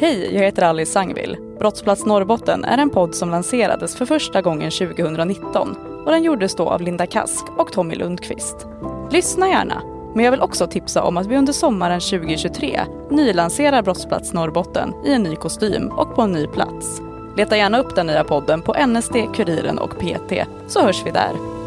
Hej, jag heter Alice Sangvill. Brottsplats Norrbotten är en podd som lanserades för första gången 2019 och den gjordes då av Linda Kask och Tommy Lundqvist. Lyssna gärna, men jag vill också tipsa om att vi under sommaren 2023 nylanserar Brottsplats Norrbotten i en ny kostym och på en ny plats. Leta gärna upp den nya podden på NSD, Kuriren och PT så hörs vi där.